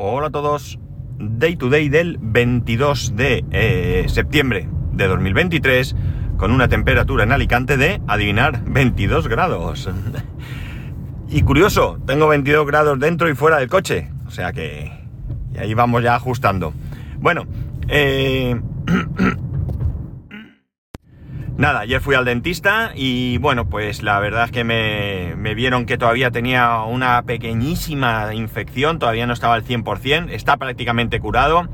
Hola a todos. Day to day del 22 de eh, septiembre de 2023 con una temperatura en Alicante de, adivinar, 22 grados. y curioso, tengo 22 grados dentro y fuera del coche. O sea que... Y ahí vamos ya ajustando. Bueno, eh... Nada, ayer fui al dentista y bueno, pues la verdad es que me, vieron que todavía tenía una pequeñísima infección, todavía no estaba al 100%, está prácticamente curado.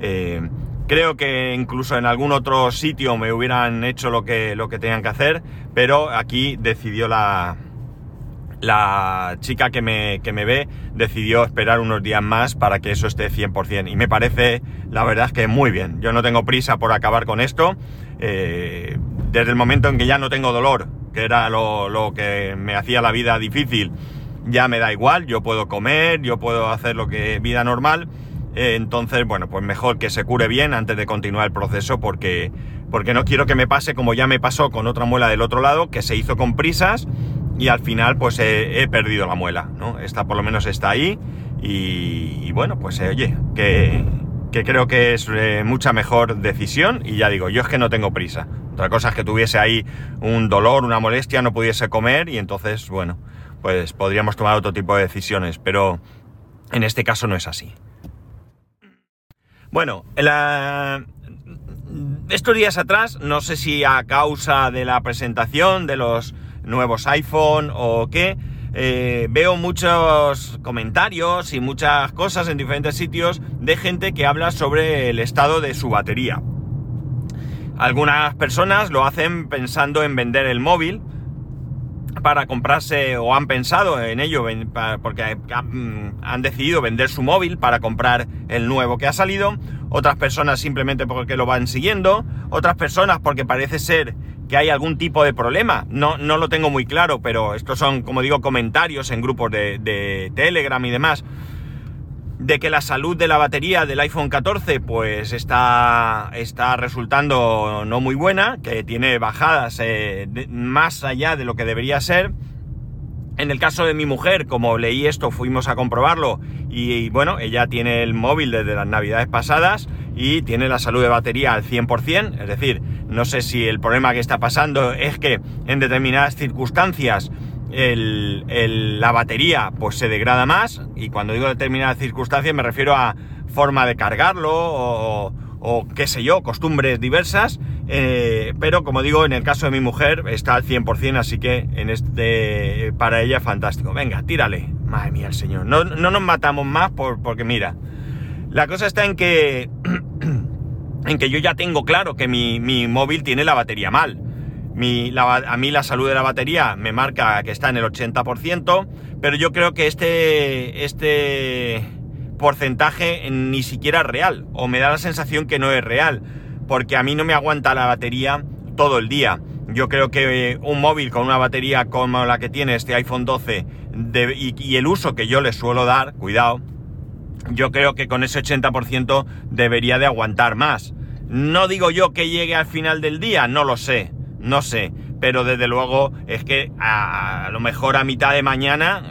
Eh, creo que incluso en algún otro sitio me hubieran hecho lo que, lo que tenían que hacer, pero aquí decidió la, la chica que me, que me ve, decidió esperar unos días más para que eso esté 100%. Y me parece, la verdad que muy bien. Yo no tengo prisa por acabar con esto. Eh, desde el momento en que ya no tengo dolor, que era lo, que me hacía la vida difícil, ya me da igual, yo puedo comer, yo puedo hacer lo que vida normal. Eh, entonces, bueno, pues mejor que se cure bien antes de continuar el proceso porque, porque no quiero que me pase como ya me pasó con otra muela del otro lado, que se hizo con prisas y al final pues he, perdido la muela, ¿no? Esta por lo menos está ahí y, bueno, pues eh, oye, que, que, creo que es eh, mucha mejor decisión y ya digo, yo es que no tengo prisa. Otra cosa es que tuviese ahí un dolor, una molestia, no pudiese comer y entonces, bueno, pues podríamos tomar otro tipo de decisiones, pero en este caso no es así. Bueno, estos días atrás, no sé si a causa de la presentación de los nuevos iPhone o qué, eh, veo muchos comentarios y muchas cosas en diferentes sitios de gente que habla sobre el estado de su batería. Algunas personas lo hacen pensando en vender el móvil para comprarse o han pensado en ello porque mm, han decidido vender su móvil para comprar el nuevo que ha salido. Otras personas simplemente porque lo van siguiendo. Otras personas porque parece ser que hay algún tipo de problema. No, no lo tengo muy claro, pero estos son, como digo, comentarios en grupos de, de Telegram y demás de que la salud de la batería del iPhone 14 pues está, está resultando no muy buena, que tiene bajadas eh, más allá de lo que debería ser. En el caso de mi mujer, como leí esto, fuimos a comprobarlo y, bueno, ella tiene el móvil desde las navidades pasadas y tiene la salud de batería al 100%, es decir, no sé si el problema que está pasando es que en determinadas circunstancias la batería pues se degrada más y cuando digo determinadas circunstancias me refiero a forma de cargarlo o, qué sé yo, costumbres diversas, eh, pero como digo, en el caso de mi mujer está al 100%, así que en este, para ella fantástico. Venga, tírale. Madre mía, el señor. No, nos matamos más por, porque mira, la cosa está en que, en que yo ya tengo claro que mi, mi móvil tiene la batería mal a mí la salud de la batería me marca que está en el 80%, pero yo creo que este, este porcentaje ni siquiera es real, o me da la sensación que no es real, porque a mí no me aguanta la batería todo el día. Yo creo que un móvil con una batería como la que tiene este iPhone 12 y, y, el uso que yo le suelo dar, cuidado, yo creo que con ese 80% debería de aguantar más. No digo yo que llegue al final del día, no lo sé no sé, pero desde luego es que a, lo mejor a mitad de mañana,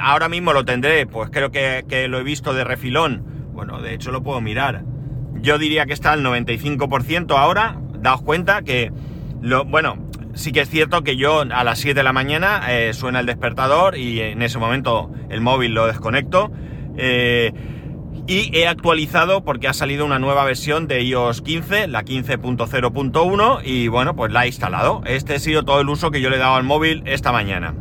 ahora mismo lo tendré, pues creo que, lo he visto de refilón. Bueno, de hecho lo puedo mirar. Yo diría que está al 95% ahora, daos cuenta que, lo, bueno, sí que es cierto que yo a las 7 de la mañana eh, suena el despertador y en ese momento el móvil lo desconecto. Eh, y he actualizado porque ha salido una nueva versión de iOS 15, la 15.0.1 y bueno, pues la he instalado. Este ha sido todo el uso que yo le he dado al móvil esta mañana.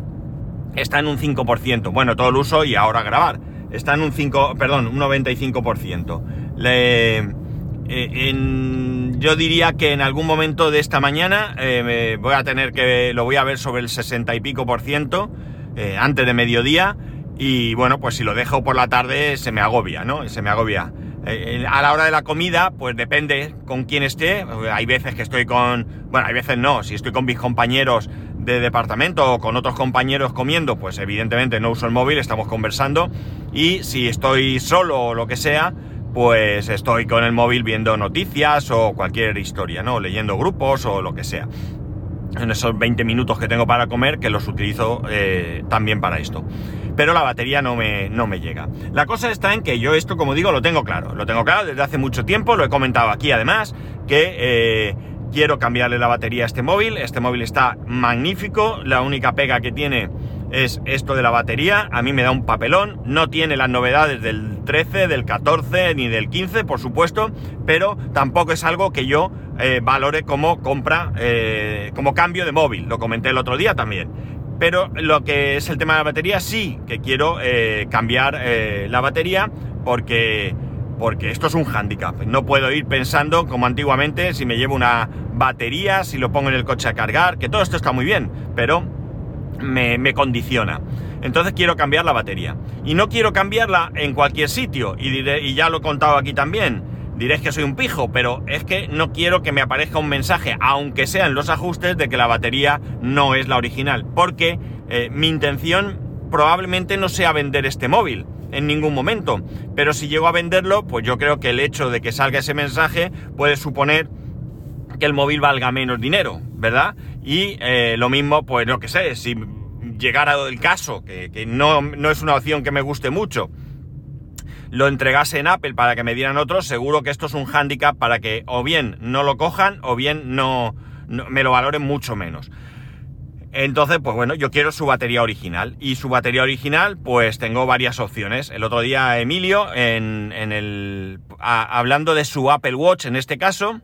Está en un 5%, bueno, todo el uso y ahora grabar. Está en un 5, perdón, un 95%. Le, eh, en, yo diría que en algún momento de esta mañana eh, voy a tener que, lo voy a ver sobre el 60 y pico por ciento, eh, antes de mediodía y bueno, pues si lo dejo por la tarde se me agobia, ¿no? Se me agobia. Eh, a la hora de la comida, pues depende con quién esté. Hay veces que estoy con... Bueno, hay veces no. Si estoy con mis compañeros de departamento o con otros compañeros comiendo, pues evidentemente no uso el móvil, estamos conversando. Y si estoy solo o lo que sea, pues estoy con el móvil viendo noticias o cualquier historia, ¿no? Leyendo grupos o lo que sea. En esos 20 minutos que tengo para comer, que los utilizo eh, también para esto. Pero la batería no me, no me llega. La cosa está en que yo esto, como digo, lo tengo claro. Lo tengo claro desde hace mucho tiempo, lo he comentado aquí además, que eh, quiero cambiarle la batería a este móvil. Este móvil está magnífico, la única pega que tiene es esto de la batería. A mí me da un papelón, no tiene las novedades del 13, del 14 ni del 15, por supuesto, pero tampoco es algo que yo eh, valore como compra, eh, como cambio de móvil. Lo comenté el otro día también. Pero lo que es el tema de la batería, sí que quiero eh, cambiar la batería porque, porque esto es un hándicap. No puedo ir pensando como antiguamente si me llevo una batería, si lo pongo en el coche a cargar, que todo esto está muy bien, pero me, condiciona. Entonces quiero cambiar la batería. Y no quiero cambiarla en cualquier sitio. Y ya lo he contado aquí también diréis que soy un pijo, pero es que no quiero que me aparezca un mensaje, aunque sean los ajustes, de que la batería no es la original, porque eh, mi intención probablemente no sea vender este móvil en ningún momento, pero si llego a venderlo, pues yo creo que el hecho de que salga ese mensaje puede suponer que el móvil valga menos dinero, ¿verdad? Y eh, lo mismo, pues no que sé, si llegara el caso, que, que no, no es una opción que me guste mucho, lo entregase en Apple para que me dieran otro, seguro que esto es un hándicap para que o bien no lo cojan o bien no, me lo valoren mucho menos. Entonces, pues bueno, yo quiero su batería original. Y su batería original, pues tengo varias opciones. El otro día Emilio, en, en el. hablando de su Apple Watch en este caso,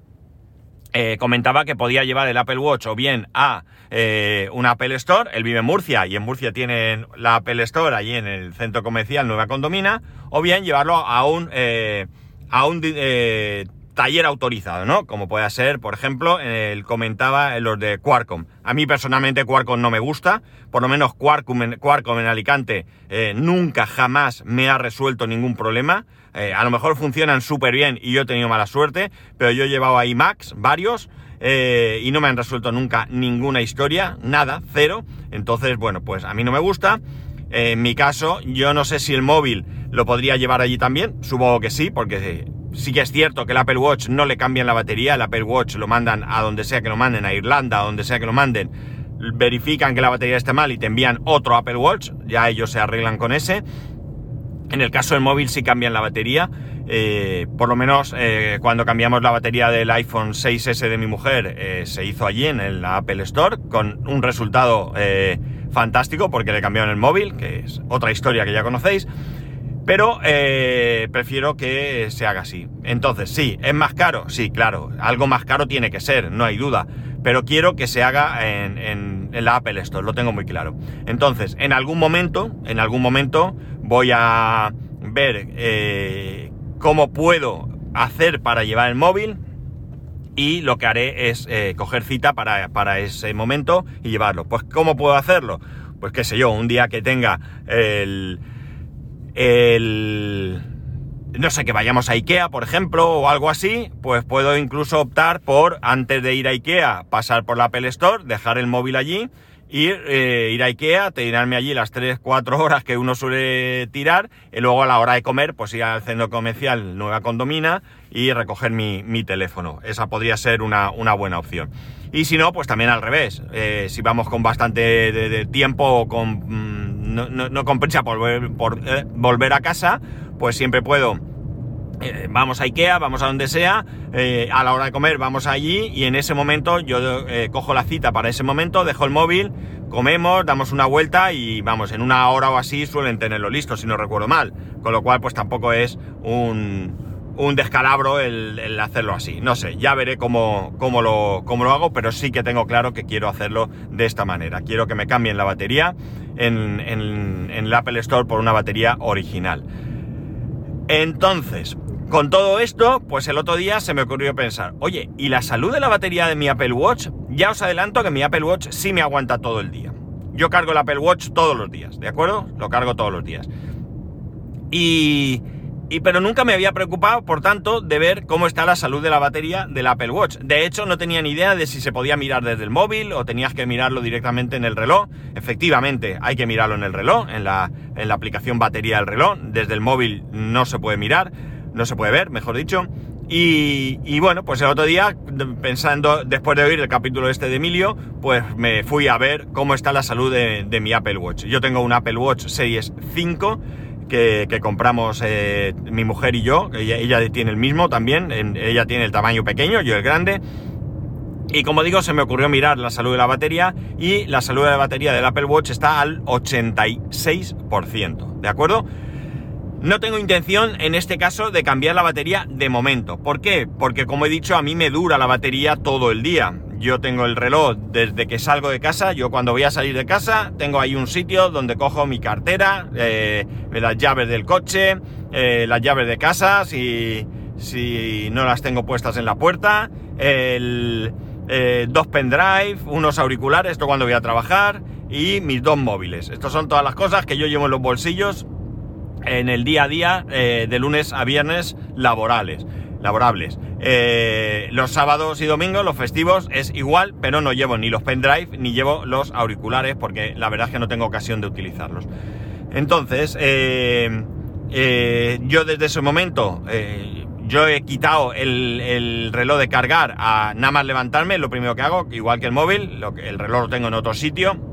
eh, comentaba que podía llevar el Apple Watch o bien a eh, un Apple Store, él vive en Murcia y en Murcia tienen la Apple Store allí en el centro comercial Nueva Condomina, o bien llevarlo a un, eh, a un taller autorizado, ¿no? Como puede ser, por ejemplo, él comentaba los de Qualcomm. A mí personalmente Qualcomm no me gusta, por lo menos Qualcomm en, en Alicante nunca jamás me ha resuelto ningún problema. Eh, a lo mejor funcionan súper bien y yo he tenido mala suerte, pero yo he llevado ahí Macs, varios, eh, y no me han resuelto nunca ninguna historia, nada, cero. Entonces, bueno, pues a mí no me gusta. Eh, en mi caso, yo no sé si el móvil lo podría llevar allí también, supongo que sí, porque sí que es cierto que el Apple Watch no le cambian la batería, el Apple Watch lo mandan a donde sea que lo manden, a Irlanda, a donde sea que lo manden, verifican que la batería esté mal y te envían otro Apple Watch, ya ellos se arreglan con ese. En el caso del móvil sí cambian la batería. Eh, por lo menos eh, cuando cambiamos la batería del iPhone 6S de mi mujer eh, se hizo allí en la Apple Store con un resultado fantástico porque le cambiaron el móvil, que es otra historia que ya conocéis. Pero prefiero que se haga así. Entonces, sí, ¿es más caro? Sí, claro, algo más caro tiene que ser, no hay duda. Pero quiero que se haga en, en la Apple Store, lo tengo muy claro. Entonces, en algún momento, en algún momento voy a ver eh, cómo puedo hacer para llevar el móvil y lo que haré es eh, coger cita para, para, ese momento y llevarlo. Pues ¿cómo puedo hacerlo? Pues qué sé yo, un día que tenga el... el no sé, que vayamos a Ikea, por ejemplo, o algo así, pues puedo incluso optar por, antes de ir a Ikea, pasar por la Apple Store, dejar el móvil allí ir, eh, ir a Ikea, tirarme allí las 3-4 horas que uno suele tirar, y luego a la hora de comer, pues ir al centro comercial Nueva Condomina y recoger mi, mi teléfono. Esa podría ser una, una, buena opción. Y si no, pues también al revés. Eh, si vamos con bastante de, tiempo, con, mm, no, no, no, con prisa por, volver, por eh, volver a casa, pues siempre puedo eh, vamos a Ikea, vamos a donde sea, eh, a la hora de comer vamos allí y en ese momento yo cojo la cita para ese momento, dejo el móvil, comemos, damos una vuelta y vamos, en una hora o así suelen tenerlo listo, si no recuerdo mal. Con lo cual, pues tampoco es un, un descalabro el, hacerlo así. No sé, ya veré cómo, cómo, lo, cómo lo hago, pero sí que tengo claro que quiero hacerlo de esta manera. Quiero que me cambien la batería en, el Apple Store por una batería original. Entonces, con todo esto, pues el otro día se me ocurrió pensar, oye, ¿y la salud de la batería de mi Apple Watch? Ya os adelanto que mi Apple Watch sí me aguanta todo el día. Yo cargo el Apple Watch todos los días, ¿de acuerdo? Lo cargo todos los días. Y, y, pero nunca me había preocupado, por tanto, de ver cómo está la salud de la batería del Apple Watch. De hecho, no tenía ni idea de si se podía mirar desde el móvil o tenías que mirarlo directamente en el reloj. Efectivamente, hay que mirarlo en el reloj, en la, en la aplicación batería del reloj. Desde el móvil no se puede mirar no se puede ver, mejor dicho. Y, bueno, pues el otro día, pensando, después de oír el capítulo este de Emilio, pues me fui a ver cómo está la salud de, mi Apple Watch. Yo tengo un Apple Watch Series 5 que, compramos eh, mi mujer y yo, ella, ella, tiene el mismo también, ella tiene el tamaño pequeño, yo el grande. Y como digo, se me ocurrió mirar la salud de la batería y la salud de la batería del Apple Watch está al 86%, ¿de acuerdo? No tengo intención en este caso de cambiar la batería de momento. ¿Por qué? Porque como he dicho, a mí me dura la batería todo el día. Yo tengo el reloj desde que salgo de casa. Yo cuando voy a salir de casa tengo ahí un sitio donde cojo mi cartera, eh, las llaves del coche, eh, las llaves de casa, si, si no las tengo puestas en la puerta, el, eh, dos pendrive, unos auriculares, esto cuando voy a trabajar, y mis dos móviles. Estas son todas las cosas que yo llevo en los bolsillos en el día a día eh, de lunes a viernes laborales, laborables. Eh, los sábados y domingos, los festivos, es igual, pero no llevo ni los pendrive ni llevo los auriculares porque la verdad es que no tengo ocasión de utilizarlos. Entonces, eh, yo desde ese momento, yo he quitado el, reloj de cargar a nada más levantarme, lo primero que hago, igual que el móvil, el reloj lo tengo en otro sitio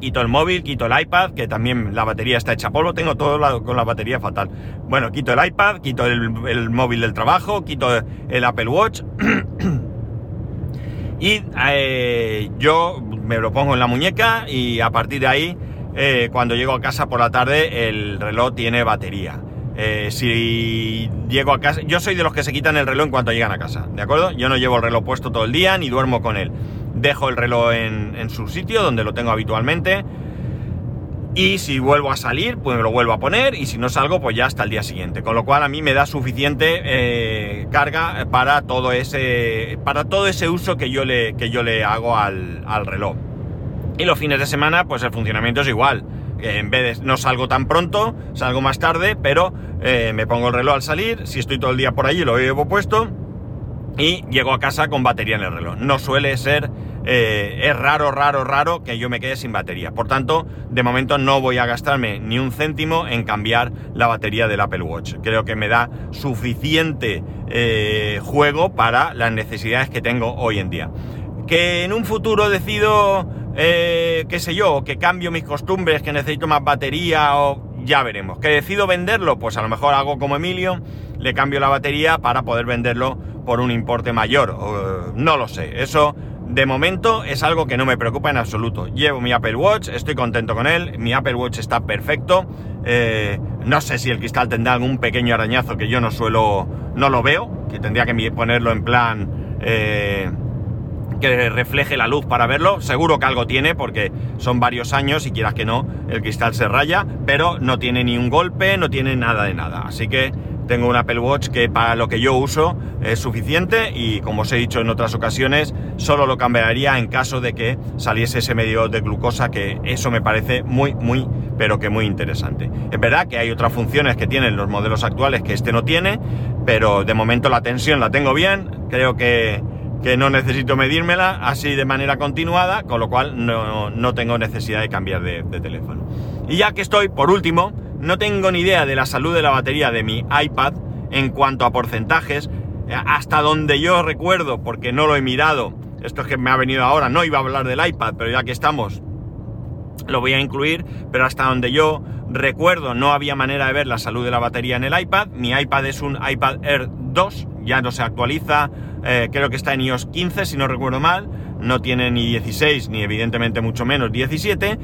quito el móvil, quito el iPad, que también la batería está hecha polvo, tengo todo con la batería fatal. Bueno, quito el iPad, quito el, móvil del trabajo, quito el Apple Watch. y eh, yo me lo pongo en la muñeca y a partir de ahí, eh, cuando llego a casa por la tarde, el reloj tiene batería. Eh, si llego a casa, yo soy de los que se quitan el reloj en cuanto llegan a casa, ¿de acuerdo? Yo no llevo el reloj puesto todo el día ni duermo con él dejo el reloj en, su sitio donde lo tengo habitualmente. Y si vuelvo a salir, pues me lo vuelvo a poner. Y si no salgo, pues ya hasta el día siguiente. Con lo cual a mí me da suficiente eh, carga para todo ese. para todo ese uso que yo le, que yo le hago al, reloj. Y los fines de semana, pues el funcionamiento es igual. En vez de no salgo tan pronto, salgo más tarde, pero eh, me pongo el reloj al salir. Si estoy todo el día por allí, lo llevo puesto. Y llego a casa con batería en el reloj. No suele ser eh, es raro, raro, raro que yo me quede sin batería. Por tanto, de momento no voy a gastarme ni un céntimo en cambiar la batería del Apple Watch. Creo que me da suficiente eh, juego para las necesidades que tengo hoy en día. Que en un futuro decido, eh, qué sé yo, que cambio mis costumbres, que necesito más batería o ya veremos. Que decido venderlo, pues a lo mejor hago como Emilio, le cambio la batería para poder venderlo por un importe mayor. no lo sé, eso de momento es algo que no me preocupa en absoluto. Llevo mi Apple Watch, estoy contento con él, mi Apple Watch está perfecto. Eh, no sé si el cristal tendrá algún pequeño arañazo que yo no suelo, no lo veo, que tendría que ponerlo en plan eh, que refleje la luz para verlo. Seguro que algo tiene porque son varios años y quieras que no, el cristal se raya, pero no tiene ni un golpe, no tiene nada de nada. Así que tengo un Apple Watch que para lo que yo uso es suficiente y como os he dicho en otras ocasiones, solo lo cambiaría en caso de que saliese ese medio de glucosa, que eso me parece muy, muy, pero que muy interesante. Es verdad que hay otras funciones que tienen los modelos actuales que este no tiene, pero de momento la tensión la tengo bien, creo que, no necesito medírmela así de manera continuada, con lo cual no, tengo necesidad de cambiar de teléfono. Y ya que estoy, por último, no tengo ni idea de la salud de la batería de mi iPad en cuanto a porcentajes. Hasta donde yo recuerdo, porque no lo he mirado, esto es que me ha venido ahora, no iba a hablar del iPad, pero ya que estamos, lo voy a incluir, pero hasta donde yo recuerdo no había manera de ver la salud de la batería en el iPad. Mi iPad es un iPad Air 2, ya no se actualiza, eh, creo que está en iOS 15 si no recuerdo mal, no tiene ni 16 ni evidentemente mucho menos 17.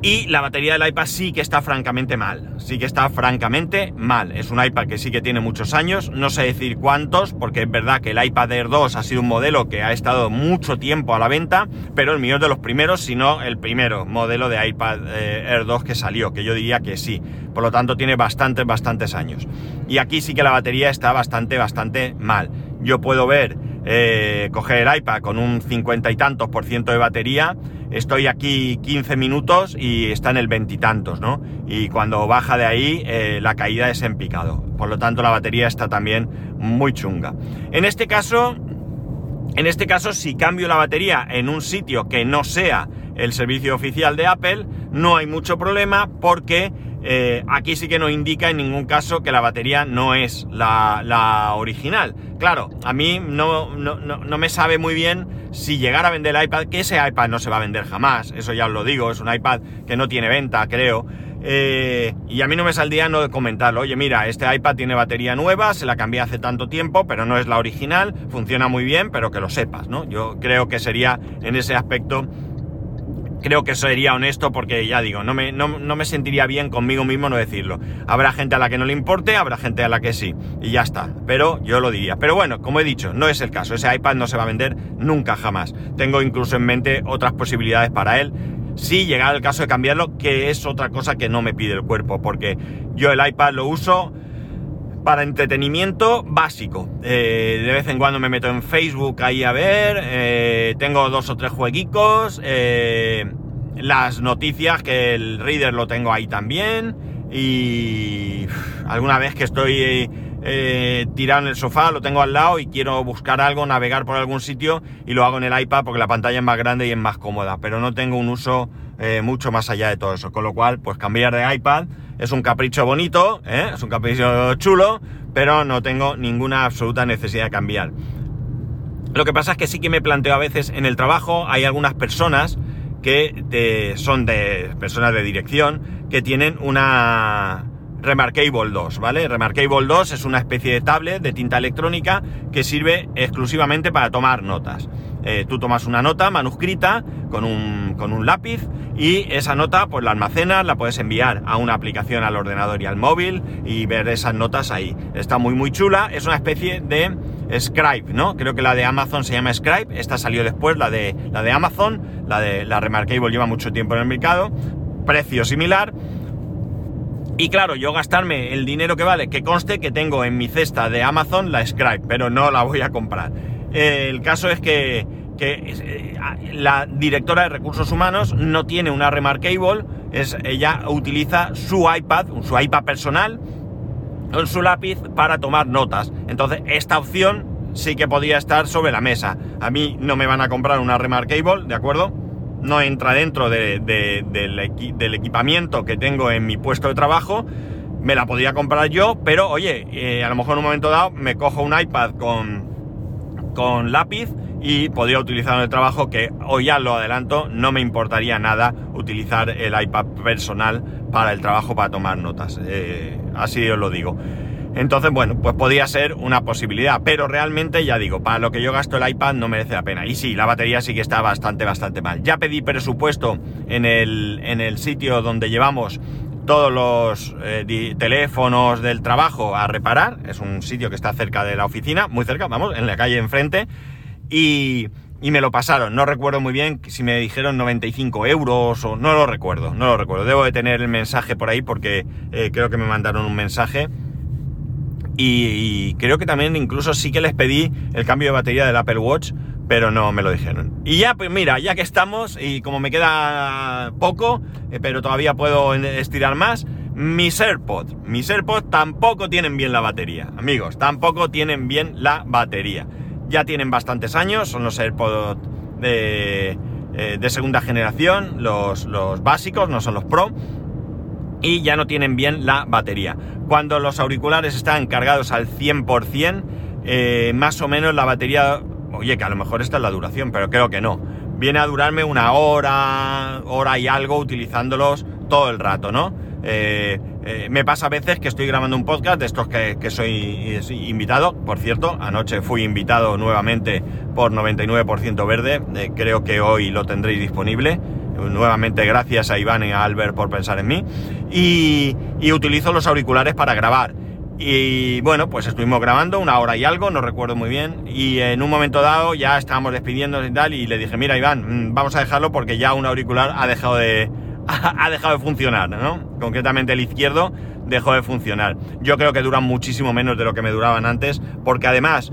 Y la batería del iPad sí que está francamente mal, sí que está francamente mal. Es un iPad que sí que tiene muchos años, no sé decir cuántos, porque es verdad que el iPad Air 2 ha sido un modelo que ha estado mucho tiempo a la venta, pero el mío es de los primeros, si no el primero modelo de iPad eh, Air 2 que salió, que yo diría que sí. Por lo tanto tiene bastantes, bastantes años. Y aquí sí que la batería está bastante, bastante mal. Yo puedo ver, eh, coger el iPad con un cincuenta y tantos por ciento de batería, estoy aquí 15 minutos y está en el veintitantos, ¿no? Y cuando baja de ahí, eh, la caída es en picado. Por lo tanto, la batería está también muy chunga. En este caso, en este caso, si cambio la batería en un sitio que no sea el servicio oficial de Apple, no hay mucho problema porque eh, aquí sí que no indica en ningún caso que la batería no es la, original. Claro, a mí no, no, me sabe muy bien si llegar a vender el iPad, que ese iPad no se va a vender jamás, eso ya os lo digo, es un iPad que no tiene venta, creo. Eh, y a mí no me saldría no comentarlo, oye mira, este iPad tiene batería nueva, se la cambié hace tanto tiempo, pero no es la original, funciona muy bien, pero que lo sepas, ¿no? Yo creo que sería en ese aspecto creo que sería honesto porque ya digo, no me, no, me, sentiría bien conmigo mismo no decirlo. Habrá gente a la que no le importe, habrá gente a la que sí, y ya está. Pero yo lo diría. Pero bueno, como he dicho, no es el caso. Ese iPad no se va a vender nunca jamás. Tengo incluso en mente otras posibilidades para él. Si llegara el caso de cambiarlo, que es otra cosa que no me pide el cuerpo, porque yo el iPad lo uso para entretenimiento básico. Eh, de vez en cuando me meto en Facebook ahí a ver, eh, tengo dos o tres jueguicos, eh, las noticias que el reader lo tengo ahí también y alguna vez que estoy tirado en el sofá, lo tengo al lado y quiero buscar algo, navegar por algún sitio y lo hago en el iPad porque la pantalla es más grande y es más cómoda, pero no tengo un uso mucho más allá de todo eso, con lo cual pues cambiar de iPad es un capricho bonito, ¿eh? es un capricho chulo, pero no tengo ninguna absoluta necesidad de cambiar. Lo que pasa es que sí que me planteo a veces en el trabajo, hay algunas personas que son de personas de dirección que tienen una Remarkable 2, ¿vale? Remarkable 2 es una especie de tablet de tinta electrónica que sirve exclusivamente para tomar notas. Eh, tú tomas una nota manuscrita con un, con un lápiz y esa nota pues la almacenas, la puedes enviar a una aplicación al ordenador y al móvil y ver esas notas ahí. Está muy muy chula, es una especie de Scribe, ¿no? Creo que la de Amazon se llama Scribe, esta salió después, la de, la de Amazon, la de la Remarkable lleva mucho tiempo en el mercado, precio similar. Y claro, yo gastarme el dinero que vale, que conste que tengo en mi cesta de Amazon la Scribe, pero no la voy a comprar. el caso es que eh, la directora de recursos humanos no tiene una Remarkable, es, ella utiliza su iPad, su iPad personal, con su lápiz para tomar notas. Entonces, esta opción sí que podría estar sobre la mesa. A mí no me van a comprar una Remarkable, ¿de acuerdo? No entra dentro del, equipamiento que tengo en mi puesto de trabajo. Me la podría comprar yo, pero oye, eh, a lo mejor en un momento dado me cojo un iPad con, con lápiz y podría utilizar en el trabajo que hoy ya lo adelanto, no me importaría nada utilizar el iPad personal para el trabajo para tomar notas. Eh, así os lo digo. Entonces, bueno, pues podría ser una posibilidad, pero realmente ya digo, para lo que yo gasto el iPad no merece la pena. Y sí, la batería sí que está bastante, bastante mal. Ya pedí presupuesto en el, en el sitio donde llevamos todos los eh, teléfonos del trabajo a reparar. Es un sitio que está cerca de la oficina, muy cerca, vamos, en la calle enfrente y, me lo pasaron. No recuerdo muy bien si me dijeron 95 euros o no lo recuerdo, no lo recuerdo. Debo de tener el mensaje por ahí porque eh, creo que me mandaron un mensaje. Y, creo que también incluso sí que les pedí el cambio de batería del Apple Watch, pero no me lo dijeron. Y ya, pues mira, ya que estamos, y como me queda poco, eh, pero todavía puedo estirar más, mis AirPods. Mis AirPods tampoco tienen bien la batería. Amigos, tampoco tienen bien la batería ya tienen bastantes años, son los AirPods de, eh, de segunda generación, los, los, básicos, no son los Pro, y ya no tienen bien la batería. Cuando los auriculares están cargados al 100%, eh, más o menos la batería, oye, que a lo mejor esta es la duración, pero creo que no, viene a durarme una hora, hora y algo utilizándolos todo el rato, ¿no? Eh, eh, me pasa a veces que estoy grabando un podcast de estos que, soy, invitado. Por cierto, anoche fui invitado nuevamente por 99% verde. Creo que hoy lo tendréis disponible. Nuevamente gracias a Iván y a Albert por pensar en mí. Y, utilizo los auriculares para grabar. Y bueno, pues estuvimos grabando una hora y algo, no recuerdo muy bien. Y en un momento dado ya estábamos despidiendo y tal. Y le dije, mira Iván, mm, vamos a dejarlo porque ya un auricular ha dejado de, ha dejado de funcionar, ¿no? Concretamente el izquierdo dejó de funcionar. Yo creo que duran muchísimo menos de lo que me duraban antes, porque además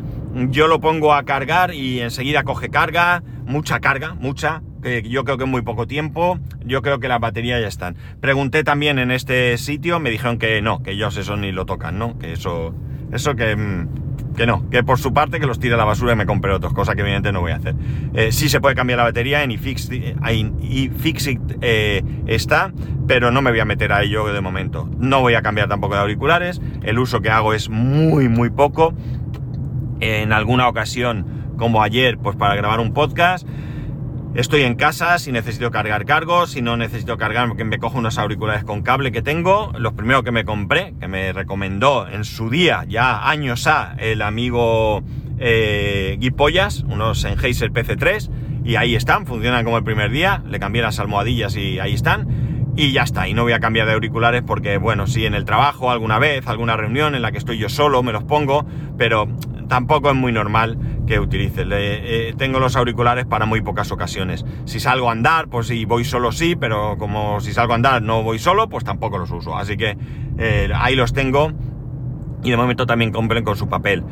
yo lo pongo a cargar y enseguida coge carga, mucha carga, mucha, que yo creo que en muy poco tiempo, yo creo que las baterías ya están. Pregunté también en este sitio, me dijeron que no, que ellos eso ni lo tocan, ¿no? Que eso, eso que... Mm, que no, que por su parte que los tire a la basura y me compre otros, cosa que evidentemente no voy a hacer. Eh, sí se puede cambiar la batería, en iFixit, iFixit eh, está, pero no me voy a meter a ello de momento. No voy a cambiar tampoco de auriculares, el uso que hago es muy, muy poco. En alguna ocasión, como ayer, pues para grabar un podcast, Estoy en casa, si necesito cargar cargos, si no necesito cargar, que me cojo unos auriculares con cable que tengo. Los primeros que me compré, que me recomendó en su día, ya años a, el amigo eh, Guipollas, unos Sennheiser PC3, y ahí están, funcionan como el primer día. Le cambié las almohadillas y ahí están. Y ya está, y no voy a cambiar de auriculares porque, bueno, si en el trabajo alguna vez, alguna reunión en la que estoy yo solo, me los pongo, pero tampoco es muy normal que utilice. Eh, tengo los auriculares para muy pocas ocasiones. Si salgo a andar, pues si voy solo sí, pero como si salgo a andar no voy solo, pues tampoco los uso. Así que eh, ahí los tengo y de momento también compren con su papel.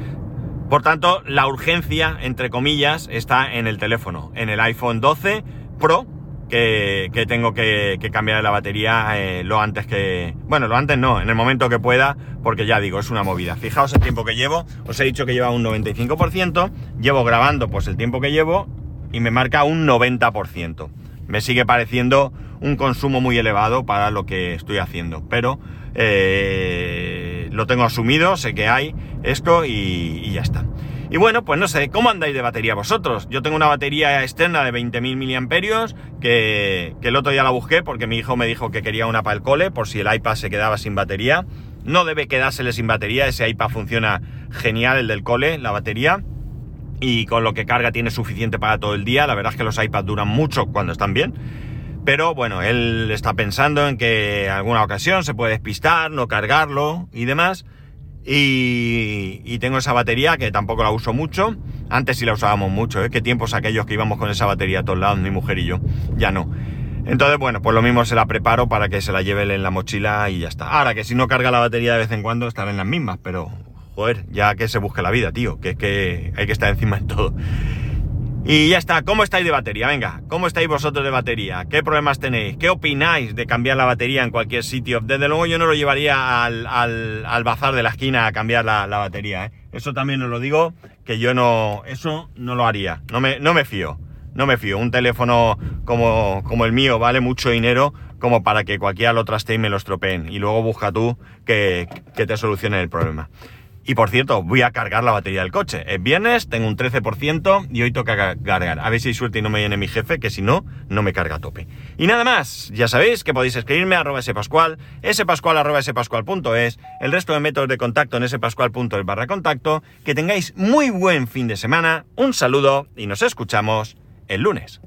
Por tanto, la urgencia, entre comillas, está en el teléfono, en el iPhone 12 Pro, que, tengo que, cambiar la batería eh, lo antes que... Bueno, lo antes no, en el momento que pueda, porque ya digo, es una movida. Fijaos el tiempo que llevo, os he dicho que lleva un 95%, llevo grabando pues el tiempo que llevo y me marca un 90%. Me sigue pareciendo un consumo muy elevado para lo que estoy haciendo, pero eh, lo tengo asumido, sé que hay esto y ya está. Y bueno, pues no sé, ¿cómo andáis de batería vosotros? Yo tengo una batería externa de 20.000 miliamperios que, que el otro día la busqué porque mi hijo me dijo que quería una para el cole por si el iPad se quedaba sin batería. No debe quedársele sin batería, ese iPad funciona genial, el del cole, la batería. Y con lo que carga tiene suficiente para todo el día. La verdad es que los iPads duran mucho cuando están bien. Pero bueno, él está pensando en que alguna ocasión se puede despistar, no cargarlo y demás. Y, tengo esa batería que tampoco la uso mucho. Antes sí la usábamos mucho, ¿eh? Qué tiempos aquellos que íbamos con esa batería a todos lados, mi mujer y yo. Ya no. Entonces, bueno, pues lo mismo se la preparo para que se la lleve en la mochila y ya está. Ahora que si no carga la batería de vez en cuando estará en las mismas, pero joder, ya que se busque la vida, tío, que es que hay que estar encima de todo. Y ya está, ¿cómo estáis de batería? Venga, ¿cómo estáis vosotros de batería? ¿Qué problemas tenéis? ¿Qué opináis de cambiar la batería en cualquier sitio? Desde luego yo no lo llevaría al, al, bazar de la esquina a cambiar la, batería, ¿eh? Eso también os lo digo, que yo no, eso no lo haría, no me, no me fío, no me fío. Un teléfono como, como el mío vale mucho dinero como para que cualquiera lo traste y me lo estropeen. Y luego busca tú que, que te solucione el problema. Y por cierto, voy a cargar la batería del coche. Es viernes, tengo un 13% y hoy toca cargar. A ver si hay suerte y no me viene mi jefe, que si no, no me carga a tope. Y nada más, ya sabéis que podéis escribirme a arroba spascual, spascual arroba spascual.es, el resto de métodos de contacto en spascual.es barra contacto. Que tengáis muy buen fin de semana, un saludo y nos escuchamos el lunes.